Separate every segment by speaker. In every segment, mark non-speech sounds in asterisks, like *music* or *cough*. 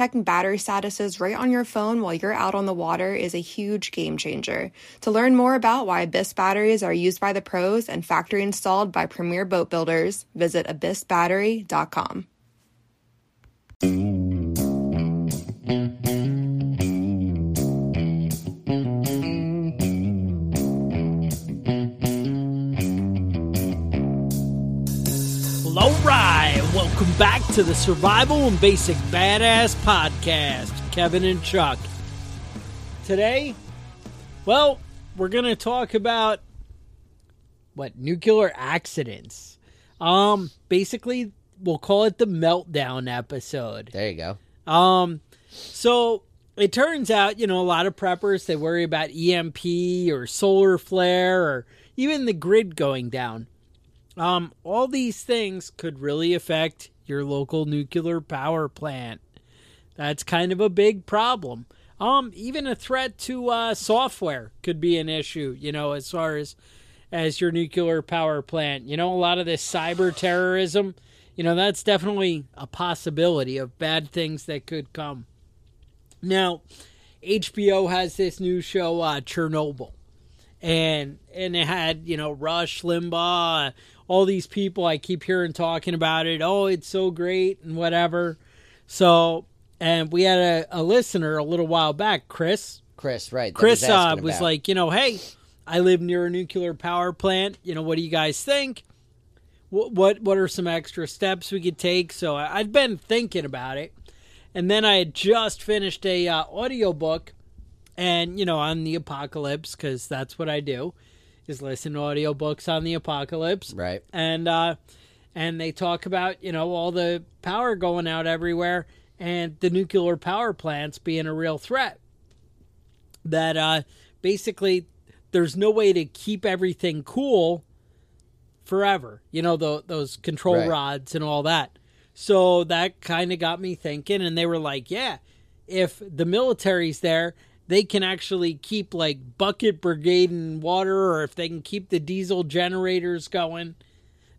Speaker 1: checking battery statuses right on your phone while you're out on the water is a huge game changer. To learn more about why Abyss batteries are used by the pros and factory installed by premier boat builders, visit abyssbattery.com.
Speaker 2: All right. Welcome back to the Survival and Basic Badass Podcast. Kevin and Chuck. Today, well, we're going to talk about what nuclear accidents. Um, basically, we'll call it the meltdown episode.
Speaker 3: There you go.
Speaker 2: Um, so it turns out, you know, a lot of preppers they worry about EMP or solar flare or even the grid going down. Um, all these things could really affect your local nuclear power plant. That's kind of a big problem. Um, even a threat to uh, software could be an issue. You know, as far as as your nuclear power plant. You know, a lot of this cyber terrorism. You know, that's definitely a possibility of bad things that could come. Now, HBO has this new show, uh, Chernobyl, and and it had you know Rush Limbaugh, all these people I keep hearing talking about it. Oh, it's so great and whatever. So, and we had a, a listener a little while back, Chris.
Speaker 3: Chris, right?
Speaker 2: Chris
Speaker 3: was,
Speaker 2: uh, was like, you know, hey, I live near a nuclear power plant. You know, what do you guys think? What what what are some extra steps we could take? So I- I'd been thinking about it, and then I had just finished a uh, audiobook, and you know, on the apocalypse because that's what I do, is listen to audiobooks on the apocalypse
Speaker 3: right?
Speaker 2: and uh, and they talk about you know all the power going out everywhere and the nuclear power plants being a real threat. That uh, basically there's no way to keep everything cool forever. You know tho- those control
Speaker 3: Right.
Speaker 2: rods and all that. So that kind of got me thinking, and they were like, "Yeah, if the military's there." They can actually keep like bucket brigade and water, or if they can keep the diesel generators going,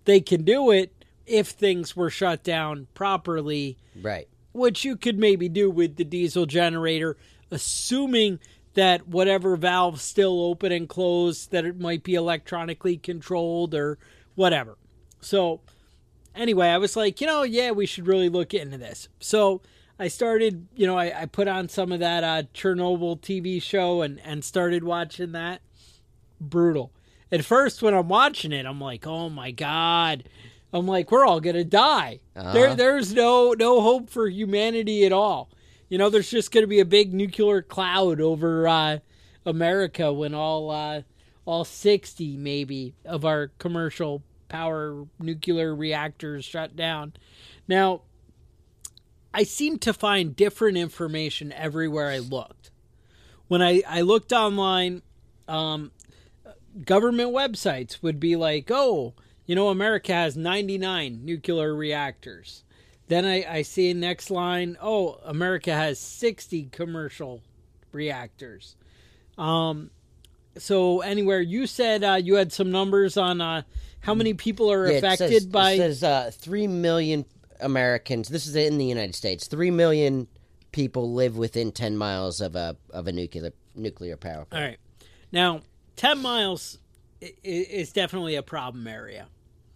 Speaker 2: they can do it if things were shut down properly,
Speaker 3: Right.
Speaker 2: which you could maybe do with the diesel generator, assuming that whatever valve's still open and closed, that it might be electronically controlled or whatever. So, anyway, I was like, you know, yeah, we should really look into this. So, I started, you know, I, I put on some of that uh, Chernobyl TV show and, and started watching that brutal. At first, when I'm watching it, I'm like, "Oh my god!" I'm like, "We're all gonna die." There,
Speaker 3: Uh-huh.
Speaker 2: there's no no hope for humanity at all. You know, there's just gonna be a big nuclear cloud over uh, America when all uh, all 60 maybe of our commercial power nuclear reactors shut down. Now, I seem to find different information everywhere I looked. When I, I looked online, um, government websites would be like, oh, you know, America has 99 nuclear reactors. Then I, I see next line, oh, America has 60 commercial reactors. Um, so anywhere you said uh, you had some numbers on uh, how many people are
Speaker 3: Yeah, it
Speaker 2: affected
Speaker 3: says,
Speaker 2: by
Speaker 3: it says uh, three million Americans. This is in the United States. Three million people live within ten miles of a of a nuclear nuclear power plant.
Speaker 2: right. Now, 10 miles is definitely a problem area.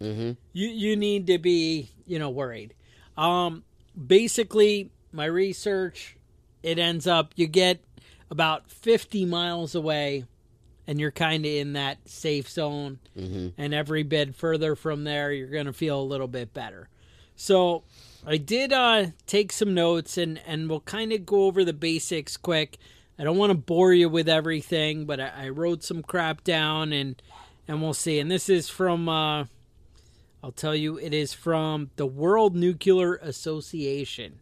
Speaker 3: Mm-hmm.
Speaker 2: You you need to be, you know, worried. Um basically, my research, it ends up you get about 50 miles away and you're kind of in that safe zone.
Speaker 3: Mm-hmm.
Speaker 2: And every bit further from there, you're going to feel a little bit better. So I did uh, take some notes and, and we'll kind of go over the basics quick. I don't want to bore you with everything, but I, I wrote some crap down and and we'll see. And this is from uh, I'll tell you, it is from the World Nuclear Association.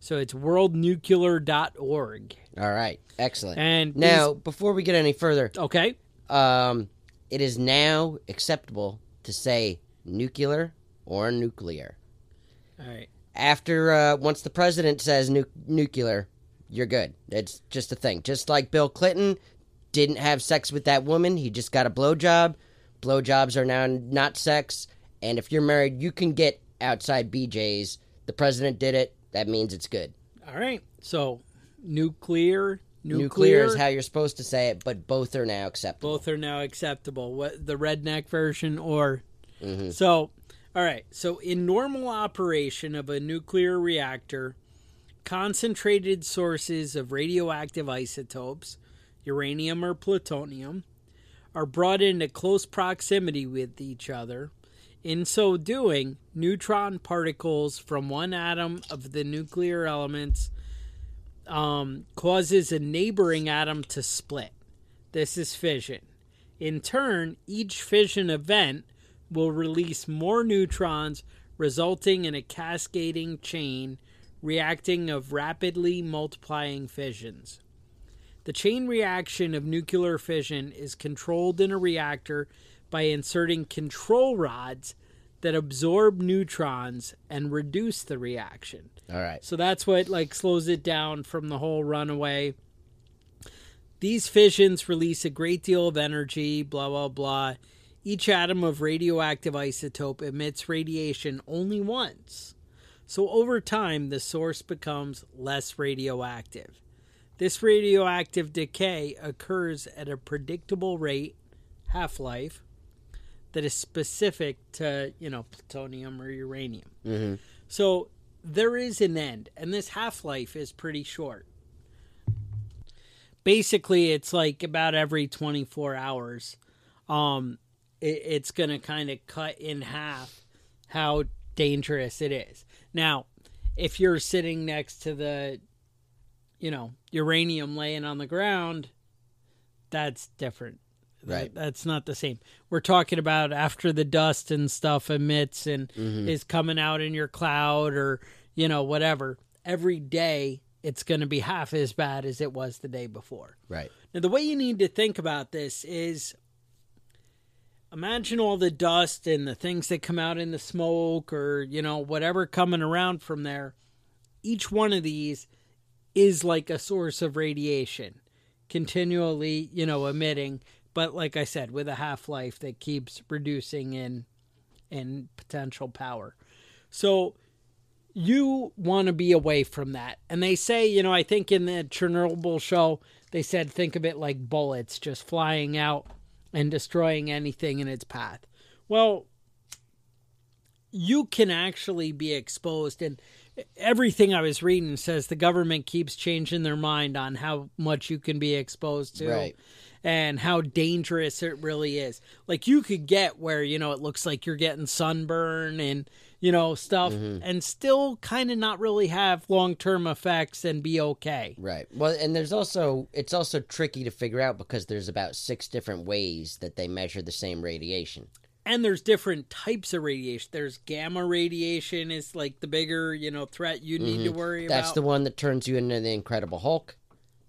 Speaker 2: So it's worldnuclear.org.
Speaker 3: All right, excellent.
Speaker 2: And
Speaker 3: now, before we get any further,
Speaker 2: Okay.
Speaker 3: um, it is now acceptable to say nuclear or nuclear.
Speaker 2: All right.
Speaker 3: After uh, once the president says nu- nuclear, you're good. It's just a thing. Just like Bill Clinton didn't have sex with that woman, he just got a blowjob. Blowjobs are now not sex, and if you're married, you can get outside BJ's. The president did it. That means it's good.
Speaker 2: All right. So nuclear, nuclear,
Speaker 3: Nuclear is how you're supposed to say it, but both are now acceptable.
Speaker 2: both are now acceptable. What the redneck version or
Speaker 3: Mhm.
Speaker 2: so all right. So in normal operation of a nuclear reactor, concentrated sources of radioactive isotopes, uranium or plutonium, are brought into close proximity with each other. In so doing, neutron particles from one atom of the nuclear elements um, causes a neighboring atom to split. This is fission. In turn, each fission event will release more neutrons, resulting in a cascading chain reacting of rapidly multiplying fissions. The chain reaction of nuclear fission is controlled in a reactor by inserting control rods that absorb neutrons and reduce the reaction.
Speaker 3: All right.
Speaker 2: So that's what like slows it down from the whole runaway. These fissions release a great deal of energy, blah blah blah. Each atom of radioactive isotope emits radiation only once. So over time the source becomes less radioactive. This radioactive decay occurs at a predictable rate, half-life, that is specific to, you know, plutonium or uranium.
Speaker 3: hmm
Speaker 2: So there is an end, and this half life is pretty short. Basically, it's like about every 24 hours. Um, it, it's going to kind of cut in half how dangerous it is. Now, if you're sitting next to the, you know, uranium laying on the ground, that's different. That-
Speaker 3: Right.
Speaker 2: that's not the same. We're talking about after the dust and stuff emits and mm-hmm. is coming out in your cloud or, you know, whatever. Every day it's going to be half as bad as it was the day before.
Speaker 3: Right.
Speaker 2: Now, the way you need to think about this is imagine all the dust and the things that come out in the smoke or, you know, whatever coming around from there. Each one of these is like a source of radiation, continually, you know, emitting. But like I said, with a half life that keeps reducing in in potential power. So you want to be away from that. And they say, you know, I think in the Chernobyl show, they said think of it like bullets just flying out and destroying anything in its path. Well, you can actually be exposed and everything I was reading says the government keeps changing their mind on how much you can be exposed to
Speaker 3: Right.
Speaker 2: and how dangerous it really is. Like you could get where, you know, it looks like you're getting sunburn and, you know, stuff and still kind of not really have long-term effects and be okay.
Speaker 3: Right. Well, and there's also it's also tricky to figure out because there's about six different ways that they measure the same radiation.
Speaker 2: and there's different types of radiation. There's gamma radiation is like the bigger, you know, threat you need to worry
Speaker 3: Mm-hmm. That's the one that turns you into the Incredible Hulk. *laughs*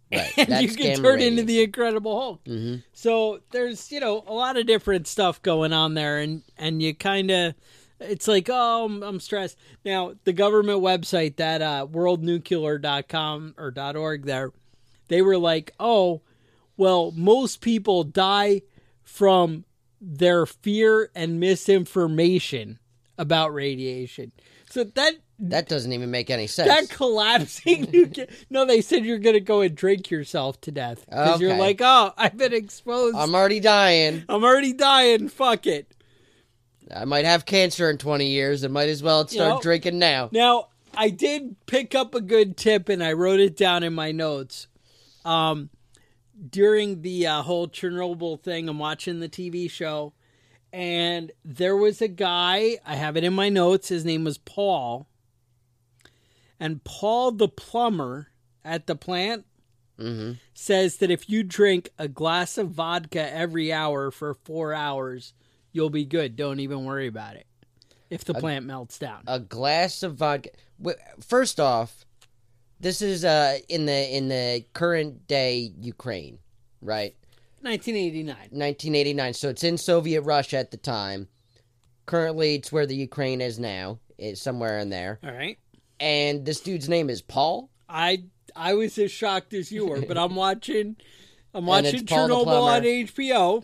Speaker 3: Right.
Speaker 2: and
Speaker 3: That's
Speaker 2: you can turn
Speaker 3: radiation.
Speaker 2: into the Incredible Hulk.
Speaker 3: hmm
Speaker 2: So there's, you know, a lot of different stuff going on there and and you kind of it's like, oh, I'm, I'm stressed. Now, the government website that uh worldnuclear.com or .org there, they were like, "Oh, well, most people die from their fear and misinformation about radiation." So that
Speaker 3: That doesn't even make any sense.
Speaker 2: that collapsing nuclear. *laughs* No, they said you're going to go and drink yourself to death because you're like, "Oh, I've been exposed.
Speaker 3: I'm already dying.
Speaker 2: I'm already dying. Fuck it.
Speaker 3: I might have cancer in 20 years. I might as well start
Speaker 2: know-
Speaker 3: drinking now.
Speaker 2: Now, I did pick up a good tip and I wrote it down in my notes. Um, during the uh, whole Chernobyl thing, I'm watching the TV show, and there was a guy. I have it in my notes. His name was Paul, and Paul the plumber at the plant
Speaker 3: Mm-hmm.
Speaker 2: says that if you drink a glass of vodka every hour for four hours, you'll be good. Don't even worry about it. If the plant melts down,
Speaker 3: A glass of vodka. First off, this is uh in the in the current day Ukraine, right?
Speaker 2: 1989.
Speaker 3: 1989. So it's in Soviet Russia at the time. Currently, it's where the Ukraine is now. It's somewhere in there.
Speaker 2: All right.
Speaker 3: And this dude's name is Paul.
Speaker 2: I I was as shocked as you were, but I'm *laughs* watching I'm watching Chernobyl on HBO,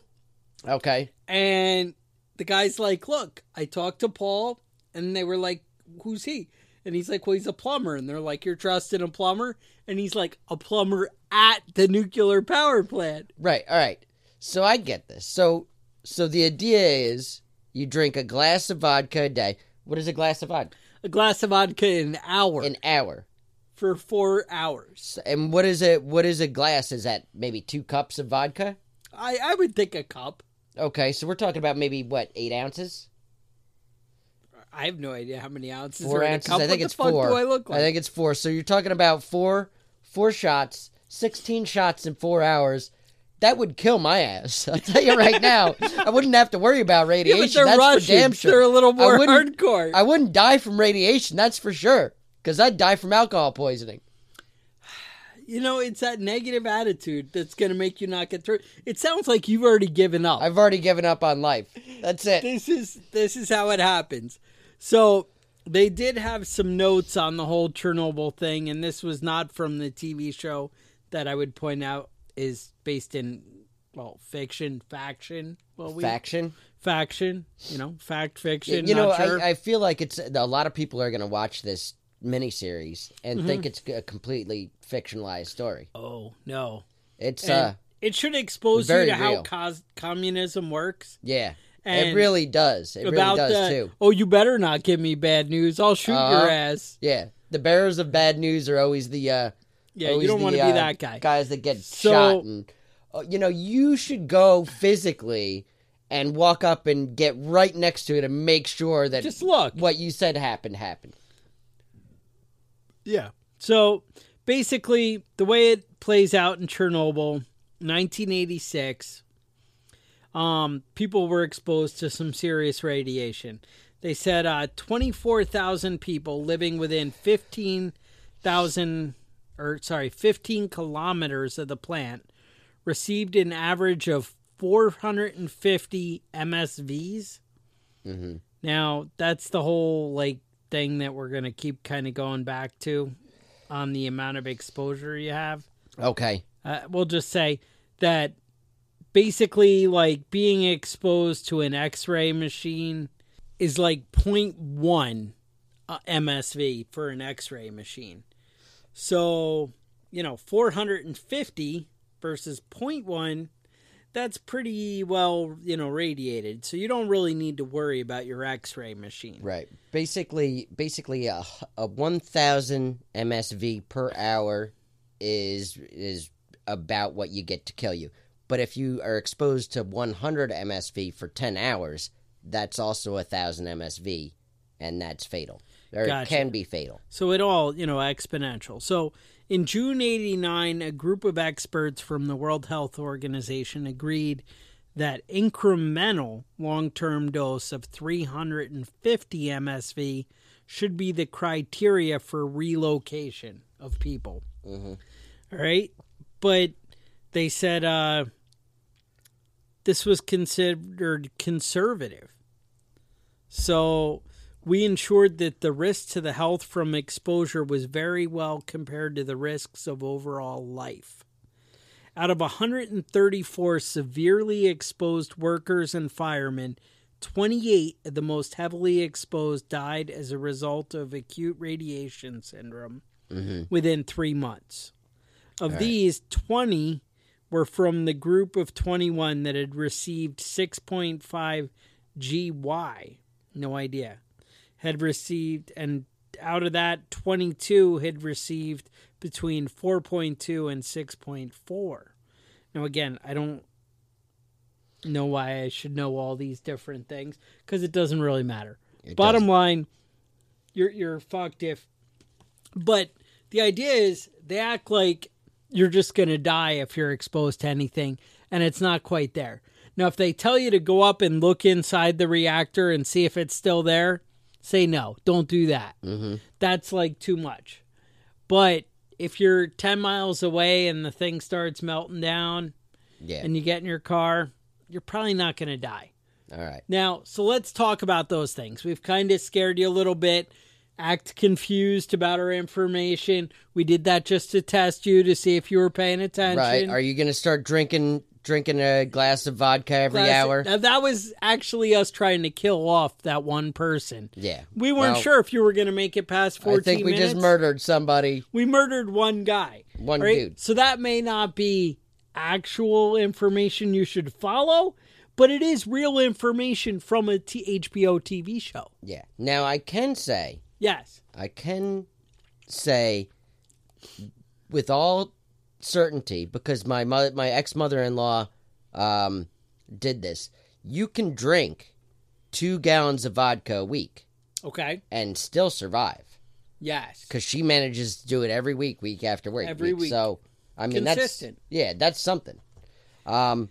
Speaker 3: Okay.
Speaker 2: and the guy's like, "Look, I talked to Paul," and they were like, "Who's he?" And he's like, "Well, he's a plumber," and they're like, "You're trusting a plumber?" And he's like, "A plumber at the nuclear power plant."
Speaker 3: Right. All right. So I get this. So so the idea is you drink a glass of vodka a day. What is a glass of vodka?
Speaker 2: A glass of vodka in an hour
Speaker 3: An hour.
Speaker 2: for four hours.
Speaker 3: And what is it? What is a glass? Is that maybe two cups of vodka?
Speaker 2: I I would think a cup.
Speaker 3: Okay, so we're talking about maybe what eight ounces,
Speaker 2: I have no idea how many ounces
Speaker 3: four
Speaker 2: are in a
Speaker 3: ounces. I think it's four.
Speaker 2: I look like?
Speaker 3: I think it's four. So you're talking about four, four shots, sixteen shots in four hours. That would kill my ass. *laughs* I'll tell you right now. I wouldn't have to worry about *laughs*
Speaker 2: yeah,
Speaker 3: radiation.
Speaker 2: but they're
Speaker 3: that's
Speaker 2: Russians.
Speaker 3: for damn sure.
Speaker 2: They're a little more
Speaker 3: wouldn't-
Speaker 2: hardcore.
Speaker 3: I wouldn't die from radiation. That's for sure. Because I'd die from alcohol poisoning.
Speaker 2: You know, it's that negative attitude that's going to make you not get through. It sounds like you've already given up.
Speaker 3: I've already given up on life. That's it.
Speaker 2: this is this is how it happens. So they did have some notes on the whole Chernobyl thing, and this was not from the TV show that I would point out is based in well fiction, faction. Well, we
Speaker 3: Faction.
Speaker 2: faction. You know, fact fiction.
Speaker 3: you know,
Speaker 2: sure.
Speaker 3: I, I feel like it's a lot of people are going to watch this miniseries and
Speaker 2: Mm-hmm.
Speaker 3: think it's a completely fictionalized story.
Speaker 2: oh no.
Speaker 3: It's
Speaker 2: And
Speaker 3: uh,
Speaker 2: it should expose you to how cos- communism works.
Speaker 3: yeah,
Speaker 2: And
Speaker 3: it really does. It
Speaker 2: about
Speaker 3: really does
Speaker 2: the
Speaker 3: too.
Speaker 2: oh, you better not give me bad news. I'll shoot
Speaker 3: Uh-huh.
Speaker 2: your ass.
Speaker 3: Yeah, the bearers of bad news are always the uh,
Speaker 2: Yeah, you don't want to
Speaker 3: uh,
Speaker 2: be that guy.
Speaker 3: Guys that get
Speaker 2: So-
Speaker 3: shot and uh, you know you should go physically and walk up and get right next to it and make sure that
Speaker 2: Just look.
Speaker 3: what you said happened happened.
Speaker 2: Yeah. So basically, the way it plays out in Chernobyl, 1986, um, people were exposed to some serious radiation. They said uh, 24,000 people living within 15,000, or sorry, 15 kilometers of the plant received an average of 450 MSVs.
Speaker 3: Mm-hmm.
Speaker 2: Now, that's the whole like thing that we're going to keep kind of going back to on the amount of exposure you have.
Speaker 3: Okay.
Speaker 2: Uh, we'll just say that basically like being exposed to an x-ray machine is like 0.1 uh, MSV for an x-ray machine. So, you know, 450 versus 0.1 that's pretty well, you know, radiated. So you don't really need to worry about your x-ray machine.
Speaker 3: Right. Basically, basically a, a 1000 MSV per hour is is about what you get to kill you. But if you are exposed to 100 MSV for 10 hours, that's also a 1000 MSV and that's fatal. Or
Speaker 2: Gotcha.
Speaker 3: it can be fatal.
Speaker 2: So it all, you know, exponential. So in June 89, a group of experts from the World Health Organization agreed that incremental long-term dose of 350 MSV should be the criteria for relocation of people.
Speaker 3: Mhm.
Speaker 2: All right? But they said uh this was considered conservative. So we ensured that the risk to the health from exposure was very well compared to the risks of overall life. Out of 134 severely exposed workers and firemen, 28 of the most heavily exposed died as a result of acute radiation syndrome mm-hmm. within three months. Of these, 20 were from the group of 21 that had received 6.5 GY. No idea. Had received, and out of that, 22 had received between 4.2 and 6.4. Now, again, I don't know why I should know all these different things because it doesn't really matter.
Speaker 3: It
Speaker 2: Bottom
Speaker 3: doesn't.
Speaker 2: line, you're you're fucked if. But the idea is they act like you're just gonna die if you're exposed to anything, and it's not quite there. Now, if they tell you to go up and look inside the reactor and see if it's still there, say no. Don't do that.
Speaker 3: Mm-hmm.
Speaker 2: That's like too much. But if you're 10 miles away and the thing starts melting down
Speaker 3: Yeah.
Speaker 2: and you get in your car, you're probably not going to die.
Speaker 3: All right.
Speaker 2: Now, so let's talk about those things. We've kind of scared you a little bit. Act confused about our information. We did that just to test you to see if you were paying attention.
Speaker 3: Right. Are you going to start drinking drinking a glass of vodka every
Speaker 2: Classic-
Speaker 3: hour?
Speaker 2: Now, that was actually us trying to kill off that one person.
Speaker 3: Yeah.
Speaker 2: We weren't
Speaker 3: Well,
Speaker 2: sure if you were going to make it past 14
Speaker 3: I think we
Speaker 2: minutes.
Speaker 3: just murdered somebody.
Speaker 2: We murdered one guy.
Speaker 3: One
Speaker 2: right?
Speaker 3: dude.
Speaker 2: So that may not be actual information you should follow, but it is real information from a T- HBO TV show.
Speaker 3: Yeah. Now I can say,
Speaker 2: Yes.
Speaker 3: I can say with all certainty because my mother, my ex mother in law, um, did this. You can drink two gallons of vodka a week
Speaker 2: Okay.
Speaker 3: and still survive
Speaker 2: Yes.
Speaker 3: because she manages to do it every week, week after week.
Speaker 2: Every week.
Speaker 3: So I mean,
Speaker 2: Consistent.
Speaker 3: that's yeah, that's something. Um,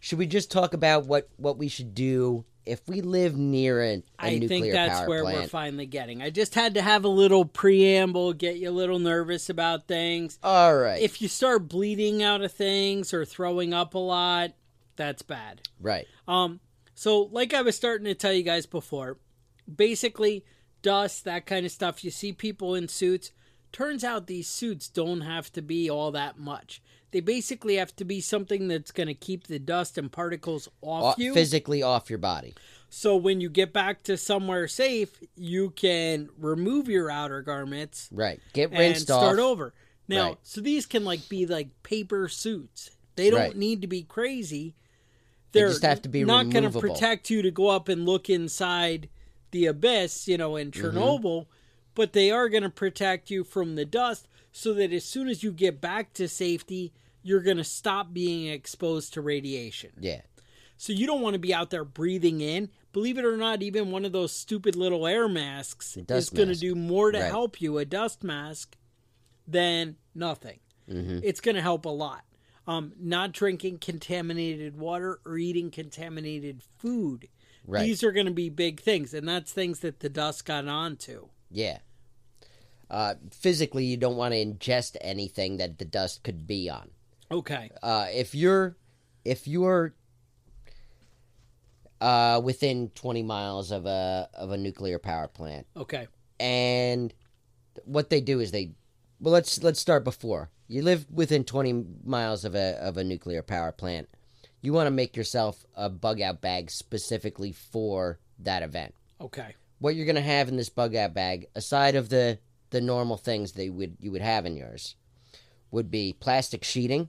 Speaker 3: should we just talk about what what we should do if we live near a, a
Speaker 2: I
Speaker 3: nuclear
Speaker 2: think that's where we're finally getting. I just had to have a little preamble, get you a little nervous about things.
Speaker 3: All right,
Speaker 2: If you start bleeding out of things or throwing up a lot, that's bad.
Speaker 3: right,
Speaker 2: Um, so like I was starting to tell you guys before, basically dust, that kind of stuff. You see people in suits. Turns out these suits don't have to be all that much. They basically have to be something that's going to keep the dust and particles off
Speaker 3: O-
Speaker 2: you.
Speaker 3: physically off your body.
Speaker 2: so when you get back to somewhere safe, you can remove your outer garments
Speaker 3: Right, get
Speaker 2: and
Speaker 3: rinsed
Speaker 2: start
Speaker 3: off.
Speaker 2: over. Now,
Speaker 3: Right.
Speaker 2: so these can like be like paper suits. They don't
Speaker 3: Right.
Speaker 2: need to be crazy.
Speaker 3: They
Speaker 2: They're
Speaker 3: just have to be
Speaker 2: not going to protect you to go up and look inside the abyss, you know, in
Speaker 3: Mm-hmm.
Speaker 2: Chernobyl, but they are going to protect you from the dust so that as soon as you get back to safety, you're going to stop being exposed to radiation.
Speaker 3: Yeah,
Speaker 2: So you don't want to be out there breathing in. Believe it or not, even one of those stupid little air masks is going to do more to
Speaker 3: Right.
Speaker 2: help you, a dust mask, than nothing.
Speaker 3: Mm-hmm.
Speaker 2: It's going to help a lot. Um, not drinking contaminated water or eating contaminated food.
Speaker 3: Right.
Speaker 2: These are going to be big things, and that's things that the dust got onto.
Speaker 3: yeah. Uh, physically, you don't want to ingest anything that the dust could be on.
Speaker 2: Okay.
Speaker 3: uh, if you're if you're uh, within 20 miles of a of a nuclear power plant
Speaker 2: Okay.
Speaker 3: and what they do is they well let's let's start before you live within 20 miles of a of a nuclear power plant you want to make yourself a bug out bag specifically for that event
Speaker 2: Okay.
Speaker 3: what you're going to have in this bug out bag aside of the the normal things they would you would have in yours would be plastic sheeting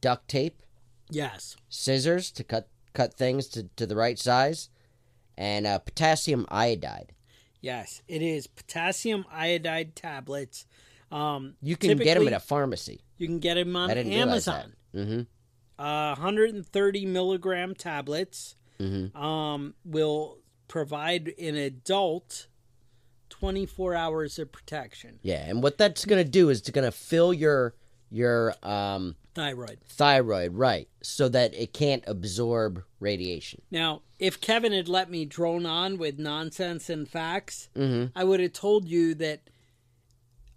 Speaker 3: duct tape
Speaker 2: Yes.
Speaker 3: scissors to cut cut things to, to the right size, and uh, potassium iodide.
Speaker 2: Yes. It is potassium iodide tablets. Um,
Speaker 3: You can get them at a pharmacy.
Speaker 2: You can get them on Amazon.
Speaker 3: Mm-hmm.
Speaker 2: Uh, 130 milligram tablets
Speaker 3: mm-hmm.
Speaker 2: um, will provide an adult 24 hours of protection.
Speaker 3: Yeah, and what that's gonna do is it's gonna fill your your um,
Speaker 2: Thyroid.
Speaker 3: thyroid right, so that it can't absorb radiation.
Speaker 2: Now, if Kevin had let me drone on with nonsense and facts,
Speaker 3: Mm-hmm.
Speaker 2: I would have told you that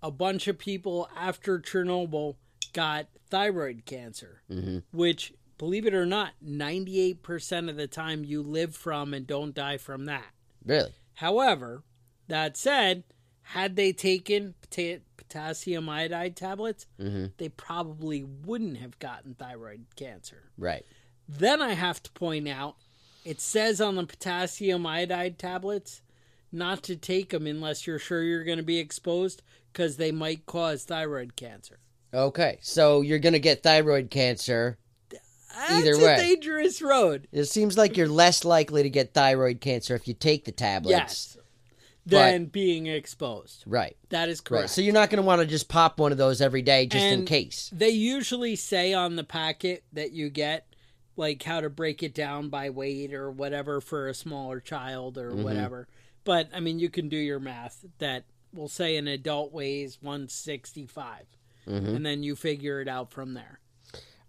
Speaker 2: a bunch of people after Chernobyl got thyroid cancer,
Speaker 3: Mhm.
Speaker 2: which, believe it or not, 98% of the time you live from and don't die from that.
Speaker 3: Really?
Speaker 2: However, that said, had they taken pota- potassium iodide tablets,
Speaker 3: Mhm.
Speaker 2: they probably wouldn't have gotten thyroid cancer.
Speaker 3: Right.
Speaker 2: Then I have to point out it says on the potassium iodide tablets not to take them unless you're sure you're going to be exposed because they might cause thyroid cancer.
Speaker 3: Okay, so you're gonna get thyroid cancer.
Speaker 2: That's
Speaker 3: Either
Speaker 2: a
Speaker 3: way.
Speaker 2: dangerous road.
Speaker 3: It seems like you're less likely to get thyroid cancer if you take the tablets.
Speaker 2: Yes. Than being exposed.
Speaker 3: Right.
Speaker 2: That is correct.
Speaker 3: Right. So you're not going to want to just pop one of those every day just in case.
Speaker 2: They usually say on the packet that you get like how to break it down by weight or whatever for a smaller child or
Speaker 3: Mm-hmm.
Speaker 2: whatever. But I mean, you can do your math that will say an adult weighs 165.
Speaker 3: Mm-hmm.
Speaker 2: And then you figure it out from there.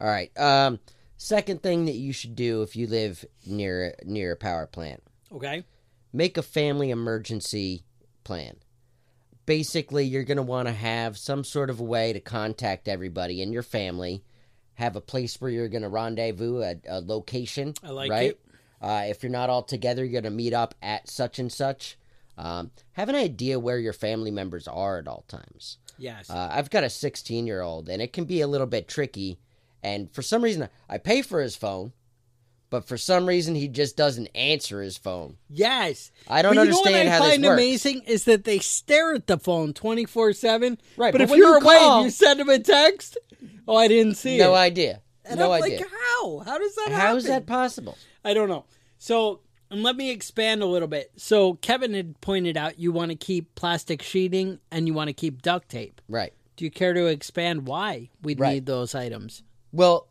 Speaker 3: All right. Um, second thing that you should do if you live near near a power plant,
Speaker 2: Okay?
Speaker 3: Make a family emergency plan. Basically, you're going to want to have some sort of a way to contact everybody in your family. Have a place where you're going to rendezvous, a, a location.
Speaker 2: I like
Speaker 3: right?
Speaker 2: it.
Speaker 3: Uh, if you're not all together, you're going to meet up at such and such. Um, have an idea where your family members are at all times.
Speaker 2: Yes.
Speaker 3: Uh, I've got a 16 year old, and it can be a little bit tricky. And for some reason, I pay for his phone, but for some reason, he just doesn't answer his phone.
Speaker 2: yes.
Speaker 3: I don't
Speaker 2: But you know what I
Speaker 3: how
Speaker 2: find amazing is that they stare at the phone 24 7.
Speaker 3: Right,
Speaker 2: But,
Speaker 3: but
Speaker 2: if you're
Speaker 3: you
Speaker 2: away
Speaker 3: call-
Speaker 2: and you send them a text, oh, I didn't see
Speaker 3: No
Speaker 2: it.
Speaker 3: idea.
Speaker 2: And
Speaker 3: no
Speaker 2: I'm
Speaker 3: idea.
Speaker 2: like, how? How does that
Speaker 3: How is
Speaker 2: happen?
Speaker 3: that possible?
Speaker 2: I don't know. So, and let me expand a little bit. So, Kevin had pointed out you want to keep plastic sheeting and you want to keep duct tape.
Speaker 3: Right.
Speaker 2: Do you care to expand why we'd
Speaker 3: Right.
Speaker 2: need those items?
Speaker 3: Well,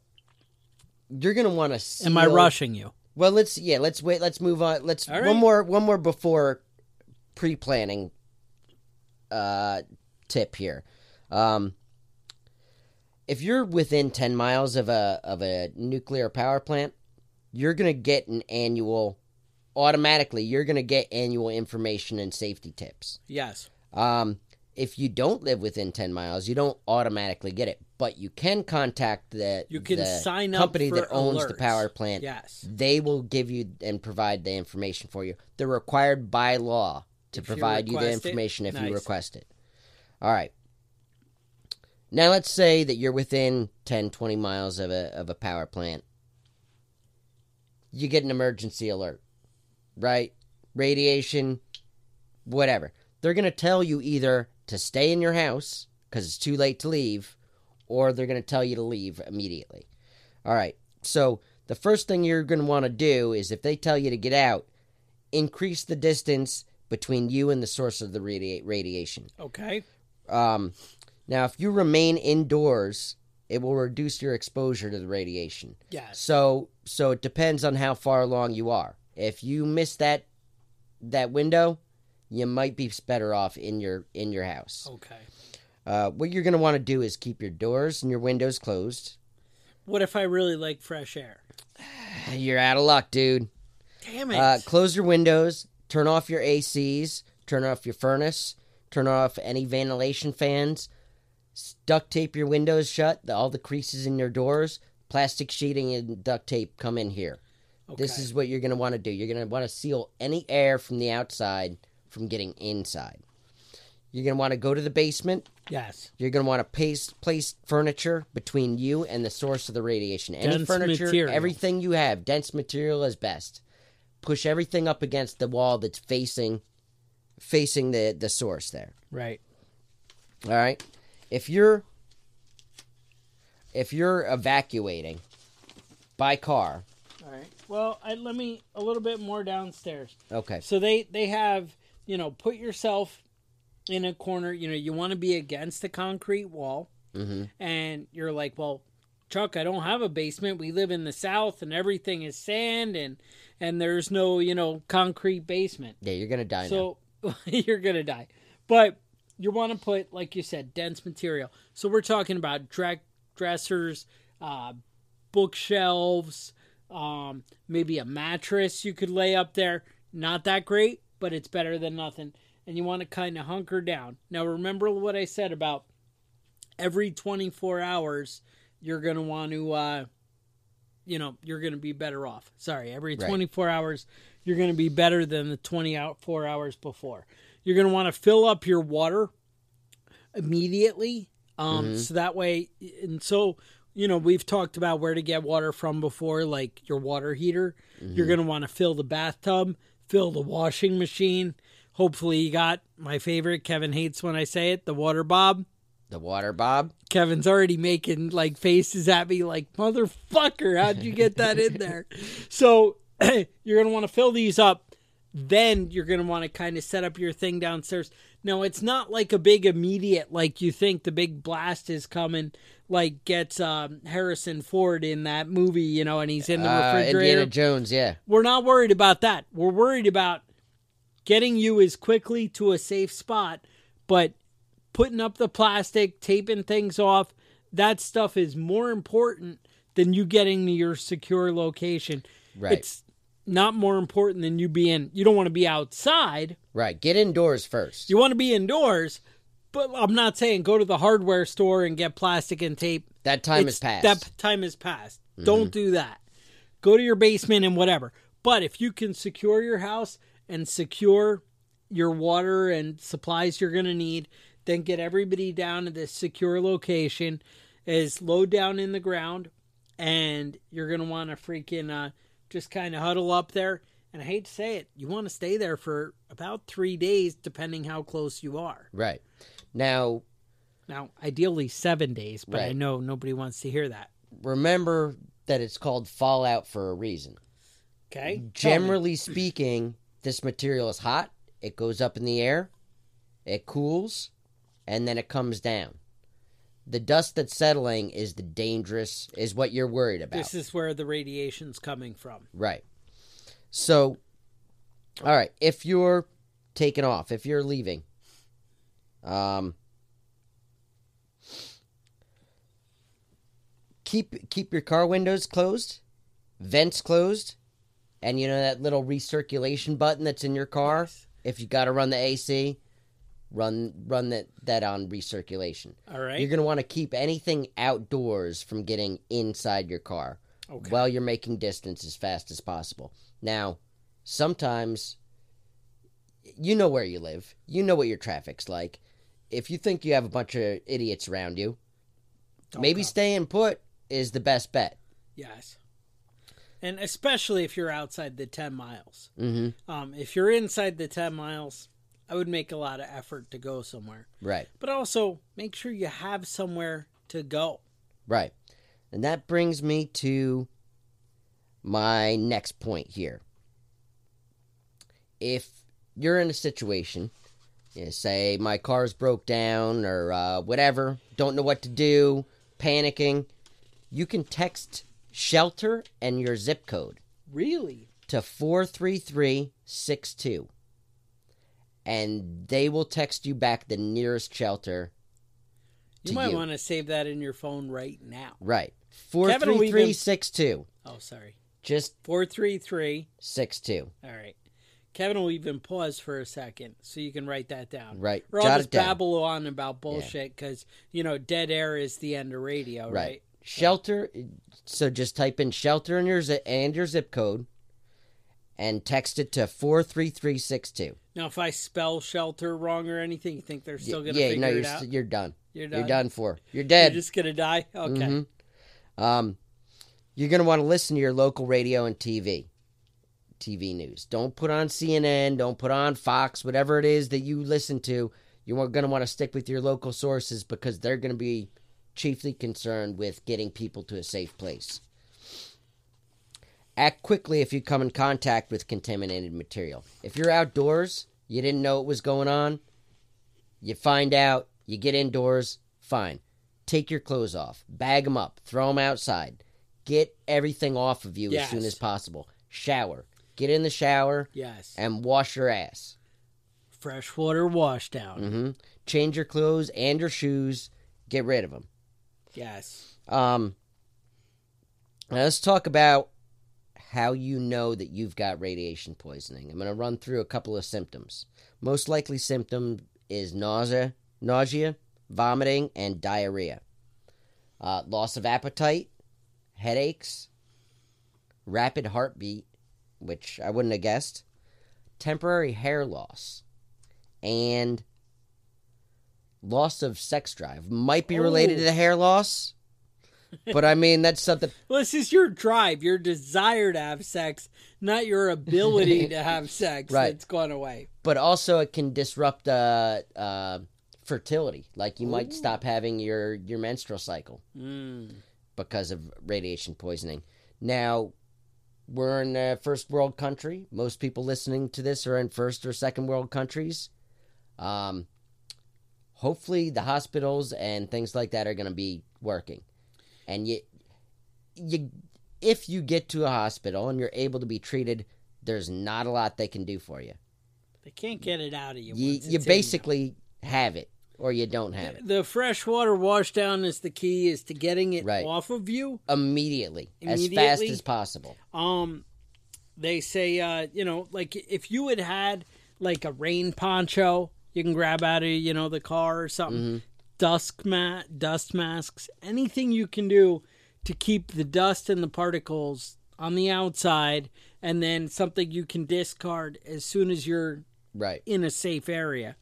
Speaker 3: you're gonna want to.
Speaker 2: Am I rushing you?
Speaker 3: Well, let's yeah. Let's wait. Let's move on. Let's one more. One more before pre-planning. Uh, tip here. Um, if you're within ten miles of a of a nuclear power plant, you're gonna get an annual. Automatically, you're gonna get annual information and safety tips.
Speaker 2: Yes.
Speaker 3: Um, if you don't live within 10 miles, you don't automatically get it, but you can contact the,
Speaker 2: You can
Speaker 3: the
Speaker 2: sign up
Speaker 3: company that owns the power plant.
Speaker 2: Yes.
Speaker 3: They will give you and provide the information for you. They're required by law to
Speaker 2: If
Speaker 3: provide you the
Speaker 2: request it,
Speaker 3: information if you request it. All right. Now let's say that you're within 10, 20 miles of a, of a power plant. You get an emergency alert, right? Radiation, whatever. They're going to tell you either to stay in your house because it's too late to leave, or they're going to tell you to leave immediately. All right. So the first thing you're going to want to do is if they tell you to get out, increase the distance between you and the source of the radi- radiation.
Speaker 2: Okay.
Speaker 3: Um, now, if you remain indoors, it will reduce your exposure to the radiation.
Speaker 2: Yes.
Speaker 3: So, so it depends on how far along you are. If you miss that that window, you might be better off in your in your house.
Speaker 2: Okay.
Speaker 3: Uh, what you're going to want to do is keep your doors and your windows closed.
Speaker 2: What if I really like fresh air? *sighs*
Speaker 3: You're out of luck, dude.
Speaker 2: Damn it.
Speaker 3: Uh, close your windows, turn off your ACs, turn off your furnace, turn off any ventilation fans, duct tape your windows shut, the, all the creases in your doors, plastic sheeting and duct tape come in here.
Speaker 2: Okay.
Speaker 3: This is what you're going to want to do. You're going to want to seal any air from the outside from getting inside. You're going to want to go to the basement.
Speaker 2: yes.
Speaker 3: You're going to want to place, place furniture between you and the source of the radiation. Any
Speaker 2: Dense
Speaker 3: furniture,
Speaker 2: material.
Speaker 3: everything you have, dense material is best. Push everything up against the wall that's facing facing the the source there.
Speaker 2: Right.
Speaker 3: All right? If you're if you're evacuating by car,
Speaker 2: All right. Well, I, let me a little bit more downstairs.
Speaker 3: okay.
Speaker 2: So they they have you know put yourself in a corner. You know you want to be against the concrete wall,
Speaker 3: hmm
Speaker 2: and you're like, well, Chuck, I don't have a basement. We live in the south, and everything is sand, and and there's no you know concrete basement.
Speaker 3: Yeah, you're going to die.
Speaker 2: So *laughs* you're gonna die. But you want to put, like you said, dense material. So we're talking about dre- dressers, uh, bookshelves, um, maybe a mattress you could lay up there. Not that great, but it's better than nothing. And you want to kind of hunker down. Now remember what I said about every 24 hours you're going to want to uh you know, you're going to be better off. Sorry, every
Speaker 3: Right.
Speaker 2: 24 hours you're going to be better than the 24 hours before. You're going to want to fill up your water immediately um so that way and so you know, we've talked about where to get water from before like your water heater. You're going to want to fill the bathtub, fill the washing machine. Hopefully you got my favorite Kevin hates when I say it, the water bob.
Speaker 3: The water bob.
Speaker 2: Kevin's already making like faces at me like motherfucker how'd you get that in there *laughs* so *clears throat* you're going to want to fill these up then you're going to want to kind of set up your thing downstairs. No, it's not like a big immediate like you think the big blast is coming like gets um, Harrison Ford in that movie, you know, and he's in the
Speaker 3: Uh,
Speaker 2: refrigerator.
Speaker 3: Indiana Jones, yeah.
Speaker 2: We're not worried about that. We're worried about getting you as quickly to a safe spot, but putting up the plastic, taping things off, that stuff is more important than you getting to your secure location.
Speaker 3: Right.
Speaker 2: It's not more important than you being you don't want to be outside.
Speaker 3: Right. Get indoors first.
Speaker 2: You want to be indoors, but I'm not saying go to the hardware store and get plastic and tape.
Speaker 3: that time
Speaker 2: It's-
Speaker 3: passed. Mm-hmm.
Speaker 2: That time has passed. Don't do that. Go to your basement and whatever. But if you can secure your house and secure your water and supplies you're going to need, then get everybody down to this secure location is low down in the ground and you're going to want to freaking uh, just kind of huddle up there. And I hate to say it, you want to stay there for about three days, depending how close you are.
Speaker 3: right. Now,
Speaker 2: Now, ideally seven days, but I know nobody wants to hear that.
Speaker 3: remember that it's called fallout for a reason.
Speaker 2: Okay.
Speaker 3: Generally speaking, this material is hot, it goes up in the air, it cools, and then it comes down. The dust that's settling is the dangerous is what you're worried about.
Speaker 2: This is where the radiation's coming from.
Speaker 3: Right. So, all right, if you're taking off, if you're leaving, um, keep keep your car windows closed, vents closed, and you know that little recirculation button that's in your car.
Speaker 2: Yes.
Speaker 3: If you got to run the AC, run run that that on recirculation.
Speaker 2: All right.
Speaker 3: You're gonna want to keep anything outdoors from getting inside your car
Speaker 2: okay.
Speaker 3: while you're making distance as fast as possible. Now, sometimes you know where you live, you know what your traffic's like. If you think you have a bunch of idiots around you,
Speaker 2: Don't
Speaker 3: maybe
Speaker 2: go.
Speaker 3: staying put is the best bet.
Speaker 2: yes. And especially if you're outside the 10 miles.
Speaker 3: Mm-hmm.
Speaker 2: Um, if you're inside the 10 miles, I would make a lot of effort to go somewhere.
Speaker 3: Right,
Speaker 2: But also make sure you have somewhere to go.
Speaker 3: right. And that brings me to my next point here. If you're in a situation, you say my car's broke down or uh, whatever, don't know what to do, panicking, you can text shelter and your zip code
Speaker 2: Really?
Speaker 3: to 43362 and they will text you back the nearest shelter
Speaker 2: You might
Speaker 3: you.
Speaker 2: want to save that in your phone right now.
Speaker 3: right
Speaker 2: Kevin, we've been-
Speaker 3: 43362
Speaker 2: Oh, sorry.
Speaker 3: just 43362.
Speaker 2: All right. Kevin will even pause for a second so you can write that down.
Speaker 3: right
Speaker 2: Or I'll
Speaker 3: jot
Speaker 2: just babble on about bullshit because, you know, dead air is the end of radio, right?
Speaker 3: right shelter so just type in shelter and your zip and your zip code and text it to 43362
Speaker 2: Now, if I spell shelter wrong or anything, you think they're still going to
Speaker 3: yeah
Speaker 2: figure
Speaker 3: no
Speaker 2: it
Speaker 3: you're,
Speaker 2: out?
Speaker 3: you're done
Speaker 2: You're done.
Speaker 3: you're done for you're dead.
Speaker 2: You're just going to die? Okay.
Speaker 3: Mhm. Um, you're going to want to listen to your local radio and TV. TV news. Don't put on CNN. Don't put on Fox. Whatever it is that you listen to, you're going to want to stick with your local sources because they're going to be chiefly concerned with getting people to a safe place. Act quickly if you come in contact with contaminated material. If you're outdoors, you didn't know what was going on, you find out, you get indoors, fine take your clothes off, bag them up, throw them outside, get everything off of you as soon as possible. Shower, get in the shower,
Speaker 2: Yes.
Speaker 3: and wash your ass.
Speaker 2: Freshwater wash down.
Speaker 3: hmm Change your clothes and your shoes. Get rid of them.
Speaker 2: Yes.
Speaker 3: Um, let's talk about how you know that you've got radiation poisoning. I'm going to run through a couple of symptoms. Most likely symptom is nausea, nausea, vomiting, and diarrhea. Uh, loss of appetite, headaches, rapid heartbeat, which I wouldn't have guessed, temporary hair loss, and loss of sex drive. Might be related to
Speaker 2: Oh.
Speaker 3: the hair loss, but I mean that's something. *laughs*
Speaker 2: Well, this is your drive, your desire to have sex, not your ability *laughs* to have sex
Speaker 3: Right.
Speaker 2: that's gone away.
Speaker 3: But also it can disrupt uh, uh, fertility. Like you might stop having your your menstrual cycle
Speaker 2: Mm.
Speaker 3: because of radiation poisoning. Now, we're in a first world country. Most people listening to this are in first or second world countries. Um, hopefully, the hospitals and things like that are going to be working. And you, you, if you get to a hospital and you're able to be treated, there's not a lot they can do for you.
Speaker 2: They can't get it out of you.
Speaker 3: You, you basically have it or you don't have it
Speaker 2: The freshwater washdown is the key is to getting it
Speaker 3: Right.
Speaker 2: off of you.
Speaker 3: immediately, as fast as possible.
Speaker 2: Um, they say, uh, you know, like if you had had like a rain poncho, you can grab out of you know the car or something.
Speaker 3: Mm-hmm.
Speaker 2: Dust mat, dust masks, anything you can do to keep the dust and the particles on the outside, and then something you can discard as soon as you're
Speaker 3: Right.
Speaker 2: in a safe area.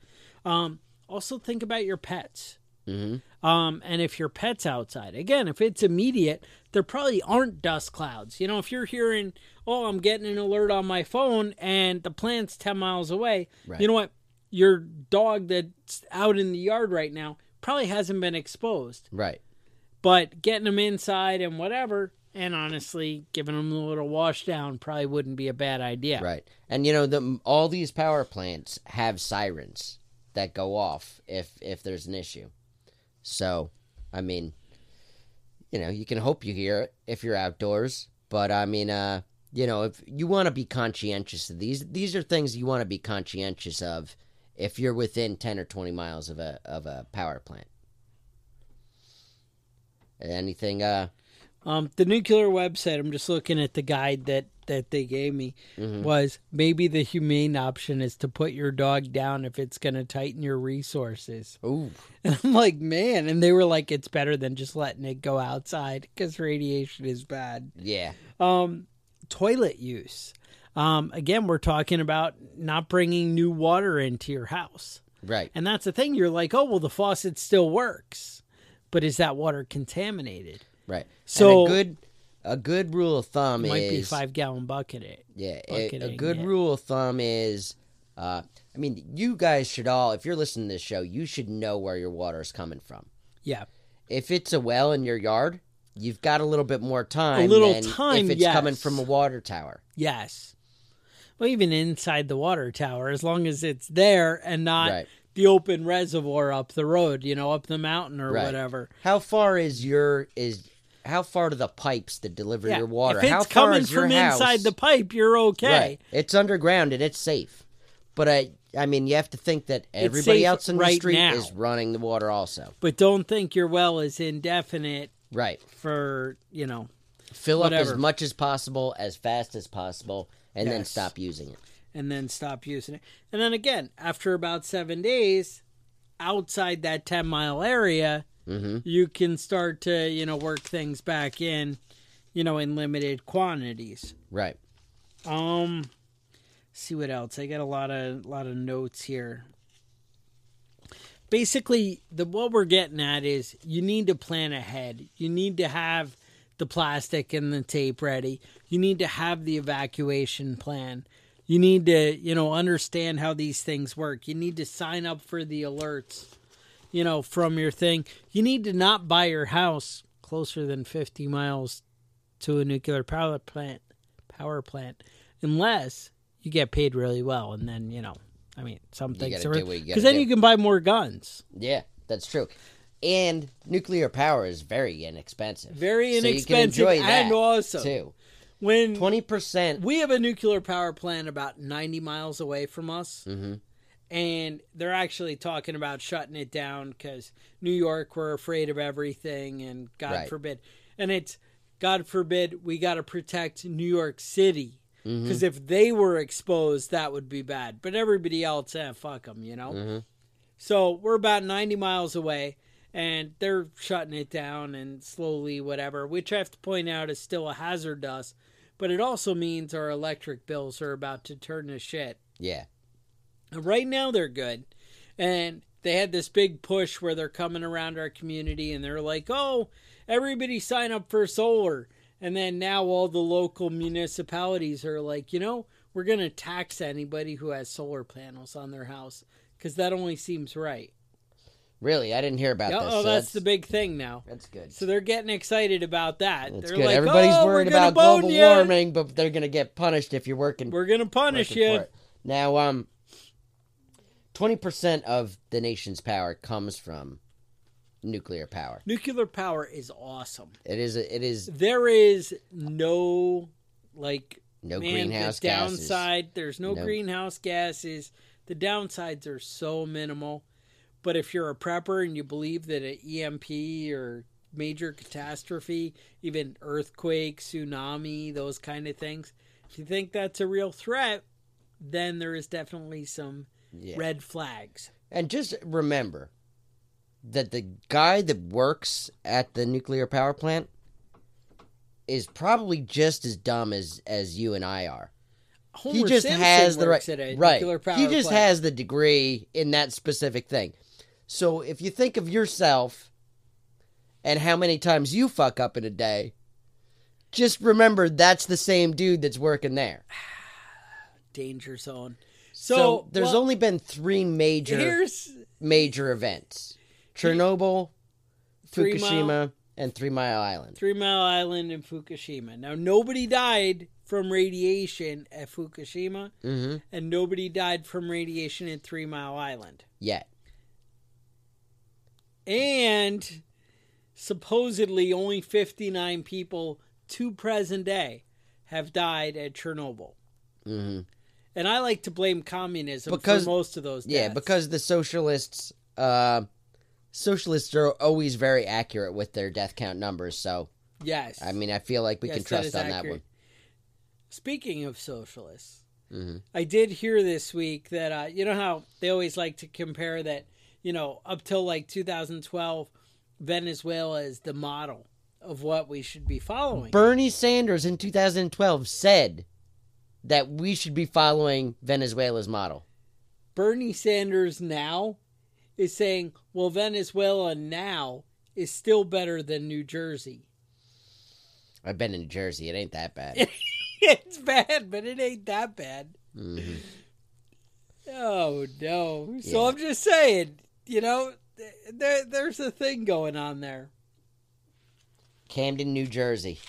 Speaker 2: Um, also, think about your pets.
Speaker 3: Mm-hmm.
Speaker 2: Um, and if your pet's outside, again, if it's immediate, there probably aren't dust clouds. You know, if you're hearing, oh, I'm getting an alert on my phone and the plant's 10 miles away,
Speaker 3: Right.
Speaker 2: you know what? Your dog that's out in the yard right now probably hasn't been exposed.
Speaker 3: Right.
Speaker 2: But getting them inside and whatever, and honestly, giving them a little wash down probably wouldn't be a bad idea.
Speaker 3: Right. And you know, the all these power plants have sirens that go off if if there's an issue. So, I mean, you know, you can hope you hear it if you're outdoors, but I mean, uh, you know, if you want to be conscientious of these, these are things you want to be conscientious of if you're within 10 or 20 miles of a of a power plant. Anything uh
Speaker 2: Um, the nuclear website, I'm just looking at the guide that, that they gave me, was maybe the humane option is to put your dog down if it's going to tighten your resources.
Speaker 3: ooh, *laughs*
Speaker 2: And I'm like, man. And they were like, it's better than just letting it go outside because radiation is bad.
Speaker 3: yeah.
Speaker 2: Um, toilet use. Um, again, we're talking about not bringing new water into your house.
Speaker 3: Right.
Speaker 2: And that's the thing. You're like, oh, well, the faucet still works. But is that water contaminated?
Speaker 3: Right.
Speaker 2: So-
Speaker 3: and a good a good rule of thumb
Speaker 2: might
Speaker 3: is
Speaker 2: be five gallon bucket it.
Speaker 3: Yeah, a, a good
Speaker 2: yeah.
Speaker 3: rule of thumb is, uh, I mean, you guys should all, if you're listening to this show, you should know where your water is coming from.
Speaker 2: Yeah.
Speaker 3: If it's a well in your yard, you've got a little bit more time.
Speaker 2: A little
Speaker 3: than
Speaker 2: time,
Speaker 3: if it's coming from a water tower.
Speaker 2: Yes. Well, even inside the water tower, as long as it's there and not
Speaker 3: Right.
Speaker 2: the open reservoir up the road, you know, up the mountain or
Speaker 3: Right.
Speaker 2: whatever.
Speaker 3: How far is your is how far do the pipes that deliver
Speaker 2: Yeah.
Speaker 3: your water?
Speaker 2: If it's
Speaker 3: how far
Speaker 2: coming
Speaker 3: is your
Speaker 2: from
Speaker 3: house?
Speaker 2: inside the pipe, you're okay.
Speaker 3: Right. It's underground and it's safe. But I, I mean, you have to think that everybody else in the street
Speaker 2: now.
Speaker 3: is running the water also.
Speaker 2: But don't think your well is indefinite
Speaker 3: Right.
Speaker 2: for, you know,
Speaker 3: Fill up as much as possible, as fast as possible, and then stop using it.
Speaker 2: and then stop using it. And then again, after about seven days, outside that 10 mile area,
Speaker 3: Mm-hmm.
Speaker 2: you can start to, you know, work things back in, you know, in limited quantities.
Speaker 3: Right.
Speaker 2: Um, see what else. I got a lot of lot of notes here. Basically, the what we're getting at is you need to plan ahead. You need to have the plastic and the tape ready. You need to have the evacuation plan. You need to, you know, understand how these things work. You need to sign up for the alerts, you know, from your thing. You need to not buy your house closer than 50 miles to a nuclear power plant power plant unless you get paid really well and then you know i mean some things
Speaker 3: gotta do what you gotta
Speaker 2: because then
Speaker 3: do.
Speaker 2: you can buy more guns
Speaker 3: Yeah, that's true. And nuclear power is very inexpensive.
Speaker 2: very
Speaker 3: So you can
Speaker 2: inexpensive
Speaker 3: enjoy that,
Speaker 2: and awesome
Speaker 3: too.
Speaker 2: When
Speaker 3: Twenty percent.
Speaker 2: we have a nuclear power plant about 90 miles away from us
Speaker 3: Mm-hmm.
Speaker 2: and they're actually talking about shutting it down because new york we're afraid of everything and god
Speaker 3: Right.
Speaker 2: forbid and it's god forbid we got to protect new york city
Speaker 3: Mm-hmm.
Speaker 2: because if they were exposed that would be bad but everybody else eh, fuck them you know
Speaker 3: Mhm.
Speaker 2: so we're about 90 miles away and they're shutting it down and slowly whatever which i have to point out is still a hazard to us but it also means our electric bills are about to turn to shit
Speaker 3: Yeah.
Speaker 2: Right now they're good. And they had this big push where they're coming around our community and they're like, "Oh, everybody sign up for solar." And then now all the local municipalities are like, "You know, we're going to tax anybody who has solar panels on their house because that only seems right."
Speaker 3: Really, I didn't hear about
Speaker 2: Yeah,
Speaker 3: this.
Speaker 2: oh,
Speaker 3: so
Speaker 2: that's, the big thing now.
Speaker 3: That's good.
Speaker 2: So they're getting excited about that.
Speaker 3: That's
Speaker 2: they're
Speaker 3: good.
Speaker 2: like,
Speaker 3: Everybody's
Speaker 2: oh,
Speaker 3: worried about global
Speaker 2: ya.
Speaker 3: warming, but they're going to get punished if you're working.
Speaker 2: We're gonna punish you.
Speaker 3: Now, um, twenty percent of the nation's power comes from nuclear power.
Speaker 2: Nuclear power is awesome.
Speaker 3: It is. It is.
Speaker 2: There is no like
Speaker 3: no
Speaker 2: man,
Speaker 3: greenhouse
Speaker 2: the
Speaker 3: gases.
Speaker 2: downside. There's no,
Speaker 3: No.
Speaker 2: greenhouse gases. The downsides are so minimal. But if you're a prepper and you believe that an EMP or major catastrophe, even earthquake, tsunami, those kind of things, if you think that's a real threat, then there is definitely some
Speaker 3: Yeah.
Speaker 2: red flags.
Speaker 3: And just remember that the guy that works at the nuclear power plant is probably just as dumb as as you and I are.
Speaker 2: Homer
Speaker 3: he just
Speaker 2: Simpson
Speaker 3: has the right,
Speaker 2: works at a
Speaker 3: right.
Speaker 2: power
Speaker 3: He just
Speaker 2: plant.
Speaker 3: has the degree in that specific thing. So if you think of yourself and how many times you fuck up in a day, just remember that's the same dude that's working there. *sighs*
Speaker 2: danger zone.
Speaker 3: So,
Speaker 2: So,
Speaker 3: there's
Speaker 2: well,
Speaker 3: only been three major
Speaker 2: here's
Speaker 3: major events: Chernobyl,
Speaker 2: Three
Speaker 3: Fukushima,
Speaker 2: Mile-
Speaker 3: and Three Mile Island.
Speaker 2: Three Mile Island and Fukushima. Now, nobody died from radiation at Fukushima,
Speaker 3: Mm-hmm.
Speaker 2: and nobody died from radiation at Three Mile Island.
Speaker 3: Yeah.
Speaker 2: And supposedly, only 59 people to present day have died at Chernobyl.
Speaker 3: Mm-hmm.
Speaker 2: And I like to blame communism
Speaker 3: Because-
Speaker 2: for most of those deaths.
Speaker 3: Yeah, because the socialists, uh, socialists are always very accurate with their death count numbers. So
Speaker 2: yes,
Speaker 3: I mean, I feel like we
Speaker 2: Yes,
Speaker 3: can
Speaker 2: that
Speaker 3: trust
Speaker 2: is
Speaker 3: on that one.
Speaker 2: Speaking of socialists,
Speaker 3: Mhm.
Speaker 2: I did hear this week that uh, you know how they always like to compare that you know up till like 2012, Venezuela is the model of what we should be following.
Speaker 3: Bernie Sanders in 2012 said that we should be following Venezuela's model.
Speaker 2: Bernie Sanders now is saying, well, Venezuela now is still better than New Jersey.
Speaker 3: I've been in New Jersey; it ain't that bad. *laughs*
Speaker 2: it's bad, but it ain't that bad.
Speaker 3: Mhm.
Speaker 2: Oh no! So
Speaker 3: Yeah.
Speaker 2: I'm just saying, you know, there there's a thing going on there.
Speaker 3: Camden, New Jersey.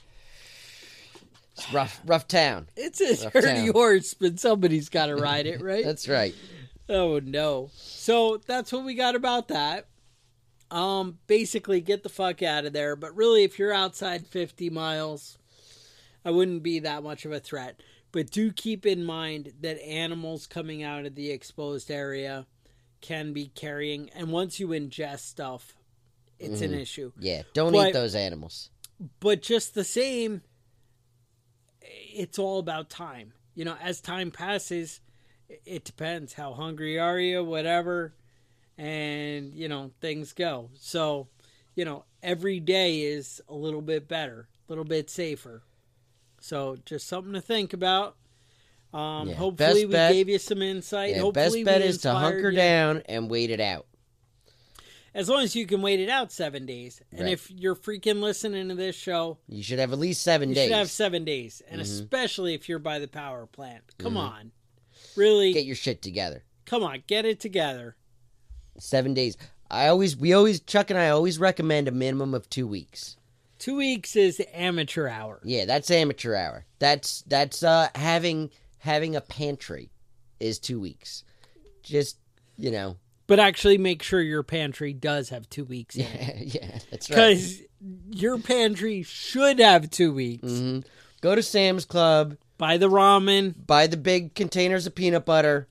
Speaker 3: It's rough, rough town.
Speaker 2: It's a dirty
Speaker 3: town.
Speaker 2: horse, but somebody's got to ride it, right? *laughs*
Speaker 3: That's right.
Speaker 2: oh no! So that's what we got about that. Um, basically, get the fuck out of there. But really, if you're outside 50 miles, I wouldn't be that much of a threat. But do keep in mind that animals coming out of the exposed area can be carrying, and once you ingest stuff, it's an mm. issue.
Speaker 3: Yeah, don't
Speaker 2: But-
Speaker 3: eat those animals.
Speaker 2: but just the same it's all about time. You know as time passes it depends. How hungry are you? Whatever. And you know things go. So you know every day is a little bit better a little bit safer. So just something to think about um
Speaker 3: Yeah,
Speaker 2: hopefully we
Speaker 3: bet-
Speaker 2: gave you some insight
Speaker 3: Yeah,
Speaker 2: hopefully
Speaker 3: best bet is to hunker
Speaker 2: you.
Speaker 3: down and wait it out.
Speaker 2: as long as you can wait it out seven days and
Speaker 3: Right.
Speaker 2: if you're freaking listening to this show
Speaker 3: You should have at least seven
Speaker 2: You
Speaker 3: days.
Speaker 2: should have seven days, and
Speaker 3: Mhm.
Speaker 2: especially if you're by the power plant. Come
Speaker 3: Mhm.
Speaker 2: on, really?
Speaker 3: Get your shit together.
Speaker 2: come on, get it together.
Speaker 3: Seven days. I always, we always, Chuck and I always recommend a minimum of two weeks.
Speaker 2: Two weeks is amateur hour.
Speaker 3: Yeah, that's amateur hour. That's that's uh having having a pantry is two weeks. Just you know,
Speaker 2: But actually, make sure your pantry does have two weeks *laughs*
Speaker 3: yeah, yeah, that's right.
Speaker 2: because your pantry should have two weeks.
Speaker 3: hmm Go to Sam's Club,
Speaker 2: Buy the ramen,
Speaker 3: buy the big containers of peanut butter.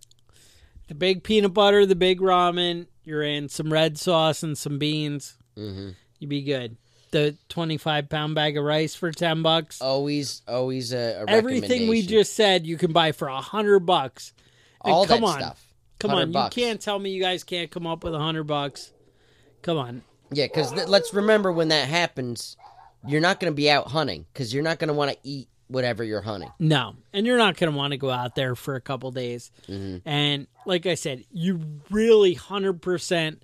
Speaker 2: the big peanut butter, the big ramen. You're in some red sauce and some beans.
Speaker 3: hmm
Speaker 2: You'd be good. The 25 pound bag of rice for 10 bucks.
Speaker 3: Always, always a, a
Speaker 2: Everything we just said, you can buy for a hundred bucks. And
Speaker 3: all
Speaker 2: come
Speaker 3: that
Speaker 2: on,
Speaker 3: stuff.
Speaker 2: Come on,
Speaker 3: bucks.
Speaker 2: you can't tell me you guys can't come up with a hundred bucks. Come on.
Speaker 3: Yeah, because th- let's remember when that happens, you're not going to be out hunting because you're not going to want to eat whatever you're hunting.
Speaker 2: No. And you're not going to want to go out there for a couple days.
Speaker 3: Mhm.
Speaker 2: And like I said, you really 100%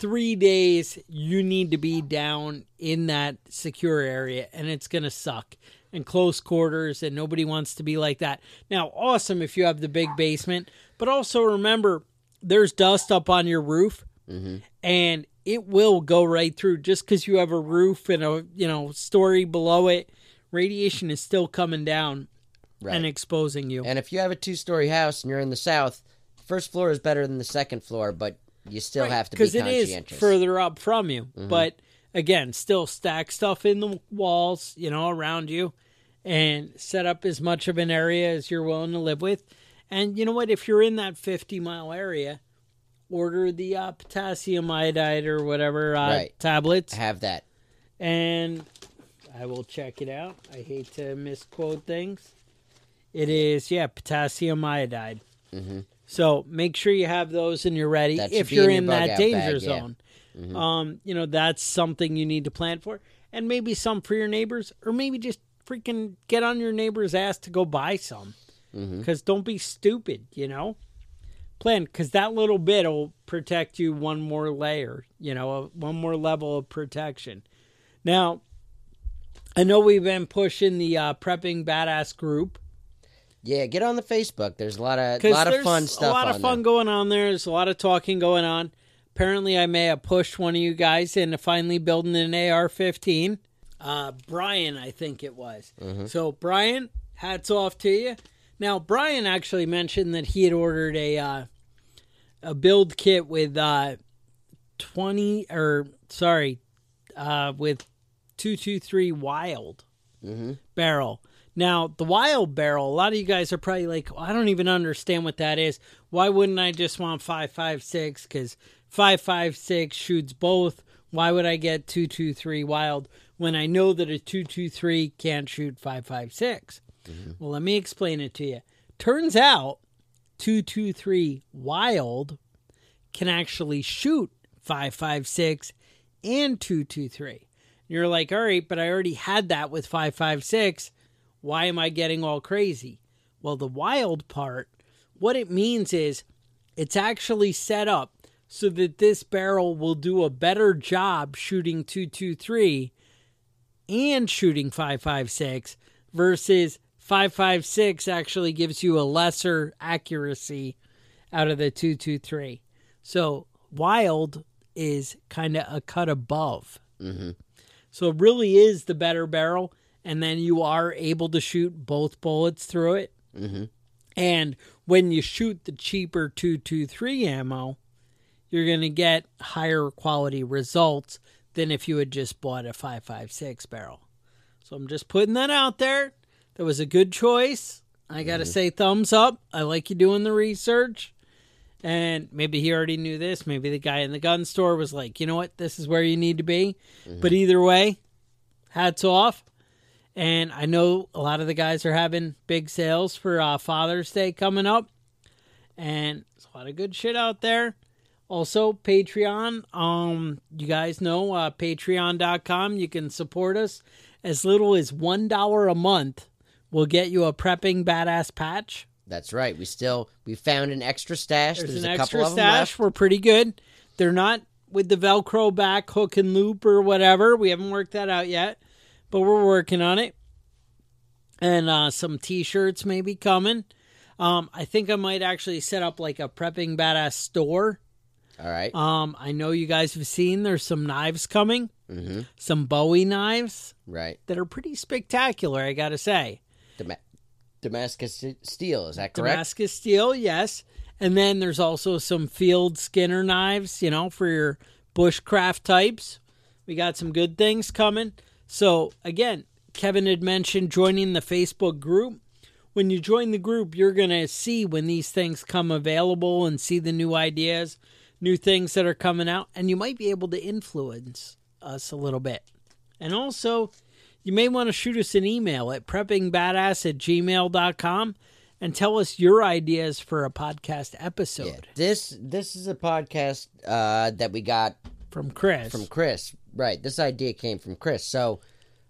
Speaker 2: three days, you need to be down in that secure area and it's going to suck. And close quarters, and nobody wants to be like that. Now, awesome if you have the big basement, but also remember there's dust up on your roof. Mm-hmm. and it will go right through just because you have a roof and a you know story below it. Radiation is still coming down
Speaker 3: Right.
Speaker 2: and exposing you.
Speaker 3: And if you have a two story house and you're in the south, first floor is better than the second floor, but you still have to be
Speaker 2: because it is.
Speaker 3: Mm-hmm.
Speaker 2: further up from you. But again, still stack stuff in the walls, you know, around you, and set up as much of an area as you're willing to live with. And you know what? If you're in that 50 mile area, order the uh, potassium iodide or whatever uh,
Speaker 3: Right.
Speaker 2: tablets,
Speaker 3: have that.
Speaker 2: and I will check it out. I hate to misquote things. It is yeah, potassium iodide. So make sure you have those and you're ready
Speaker 3: Mm-hmm. That
Speaker 2: if you're
Speaker 3: in
Speaker 2: in, that danger
Speaker 3: bag, yeah. Mm-hmm.
Speaker 2: zone. Um, you know that's something you need to plan for, and maybe some for your neighbors, or maybe just freaking get on your neighbor's ass to go buy some.
Speaker 3: Mm-hmm.
Speaker 2: Because don't be stupid, you know. Plan because that little bit will protect you one more layer, you know, one more level of protection. Now, I know we've been pushing the uh, prepping badass group
Speaker 3: Yeah, get on the Facebook. There's a lot of lot of fun stuff
Speaker 2: a lot of fun going on there. There's a lot of talking going on. Apparently, I may have pushed one of you guys into finally building an AR-15. Uh, Brian, I think it was.
Speaker 3: Mm-hmm.
Speaker 2: So, Brian, hats off to you. Now, Brian actually mentioned that he had ordered a uh, a build kit with uh, twenty or sorry, uh, with two two three Wylde barrel. Now, the Wylde barrel, a lot of you guys are probably like, I don't even understand what that is. Why wouldn't I just want 556? Because 556 shoots both. Why would I get 223 Wylde when I know that a 223 can't shoot 556? Mm-hmm. Well, let me explain it to you. Turns out 223 Wylde can actually shoot 556 and 223. You're like, all right, but I already had that with 556. Why am I getting all crazy? Well, the Wylde part, what it means is it's actually set up so that this barrel will do a better job shooting 223 and shooting 556 versus 556 actually gives you a lesser accuracy out of the 223. So Wylde is kind of a cut above. Mm-hmm. So it really is the better barrel, and then you are able to shoot both bullets through it. Mm-hmm. And when you shoot the cheaper 223 ammo, you're going to get higher quality results than if you had just bought a 556 barrel. So I'm just putting that out there. That was a good choice. I got to say thumbs up. I like you doing the research. And maybe he already knew this. Maybe the guy in the gun store was like, you know what? This is where you need to be. But either way, hats off. And I know a lot of the guys are having big sales for uh, Father's Day coming up. And there's a lot of good shit out there. Also, Patreon. Um, you guys know uh, patreon.com. You can support us as little as $1 a month. We'll get you a prepping badass patch.
Speaker 3: That's right. We still we found an extra stash.
Speaker 2: There's,
Speaker 3: There's,
Speaker 2: an
Speaker 3: a
Speaker 2: extra
Speaker 3: couple of them
Speaker 2: stash. We're pretty good. They're not with the Velcro back hook and loop or whatever. We haven't worked that out yet, but we're working on it. And uh, some T-shirts may be coming. Um, I think I might actually set up like a prepping badass store.
Speaker 3: All right.
Speaker 2: Um, I know you guys have seen there's some knives coming,
Speaker 3: mm-hmm.
Speaker 2: some Bowie knives
Speaker 3: Right.
Speaker 2: that are pretty spectacular. I got to say.
Speaker 3: Dama- Damascus steel. Is that correct?
Speaker 2: Damascus steel, yes. And then there's also some field skinner knives, you know, for your bushcraft types. We got some good things coming. So, again, Kevin had mentioned joining the Facebook group. When you join the group, you're going to see when these things come available and see the new ideas, new things that are coming out, and you might be able to influence us a little bit. And also, you may want to shoot us an email at preppingbadass at gmail.com and tell us your ideas for a podcast episode
Speaker 3: Yeah. This this is a podcast uh, that we got
Speaker 2: from Chris.
Speaker 3: from Chris. Right. This idea came from Chris. So,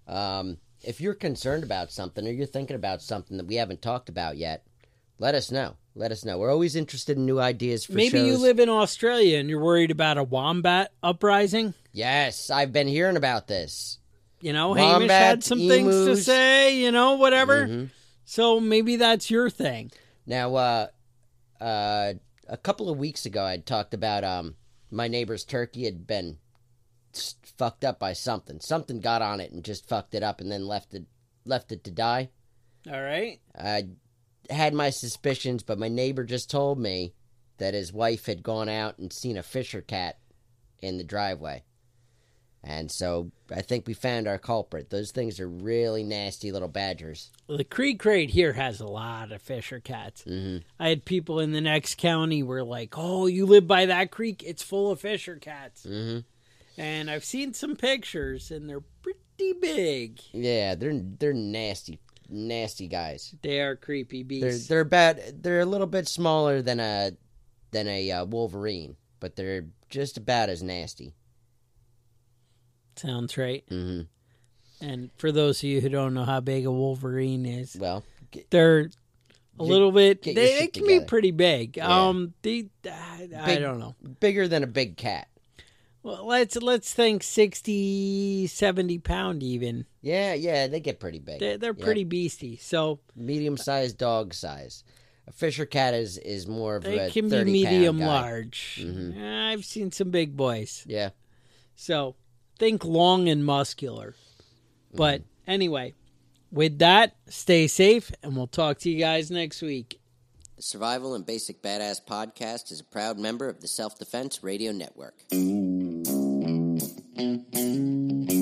Speaker 3: um, if you're concerned about something or you're thinking about something that we haven't talked about yet, let us know. Let us know. We're always interested in new ideas for
Speaker 2: Maybe you live in Australia and you're worried about a wombat uprising.
Speaker 3: Yes, I've been hearing about this.
Speaker 2: You know, Hamish had some things to say, you know, whatever.
Speaker 3: Mhm.
Speaker 2: So maybe that's your thing.
Speaker 3: Now, uh, uh, a couple of weeks ago, I talked about um, my neighbor's turkey had been fucked up by something. Something got on it and just fucked it up, and then left it left it to die.
Speaker 2: All right.
Speaker 3: I had my suspicions, but my neighbor just told me that his wife had gone out and seen a Fisher cat in the driveway. And so I think we found our culprit. Those things are really nasty little badgers.
Speaker 2: Well, the creek right here has a lot of Fisher cats.
Speaker 3: hmm
Speaker 2: I had people in the next county were like, "Oh, you live by that creek? It's full of Fisher cats."
Speaker 3: hmm
Speaker 2: And I've seen some pictures, and they're pretty big.
Speaker 3: Yeah, they're they're nasty, nasty guys.
Speaker 2: They are creepy
Speaker 3: They're
Speaker 2: beasts.
Speaker 3: they're about they're a little bit smaller than a than a uh, wolverine, but they're just about as nasty.
Speaker 2: Sounds right.
Speaker 3: hmm
Speaker 2: And for those of you who don't know how big a wolverine is,
Speaker 3: Well, get,
Speaker 2: they're a
Speaker 3: Get-
Speaker 2: little bit. They, they can be pretty big.
Speaker 3: Yeah.
Speaker 2: Um, they, I, I don't know.
Speaker 3: bigger than a big cat.
Speaker 2: Well, let's let's think 60, 70 pound even.
Speaker 3: Yeah, yeah, they get pretty big.
Speaker 2: They're, they're
Speaker 3: Yep.
Speaker 2: pretty beasty. So
Speaker 3: medium sized dog size. A Fisher cat is is more of
Speaker 2: they
Speaker 3: a
Speaker 2: can be medium
Speaker 3: pound guy.
Speaker 2: large.
Speaker 3: Mhm.
Speaker 2: I've seen some big boys.
Speaker 3: Yeah.
Speaker 2: So think long and muscular. But
Speaker 3: Mm-hmm.
Speaker 2: anyway, with that, stay safe, and we'll talk to you guys next week.
Speaker 3: The Survival and Basic Badass podcast is a proud member of the Self Defense Radio Network. Thank you.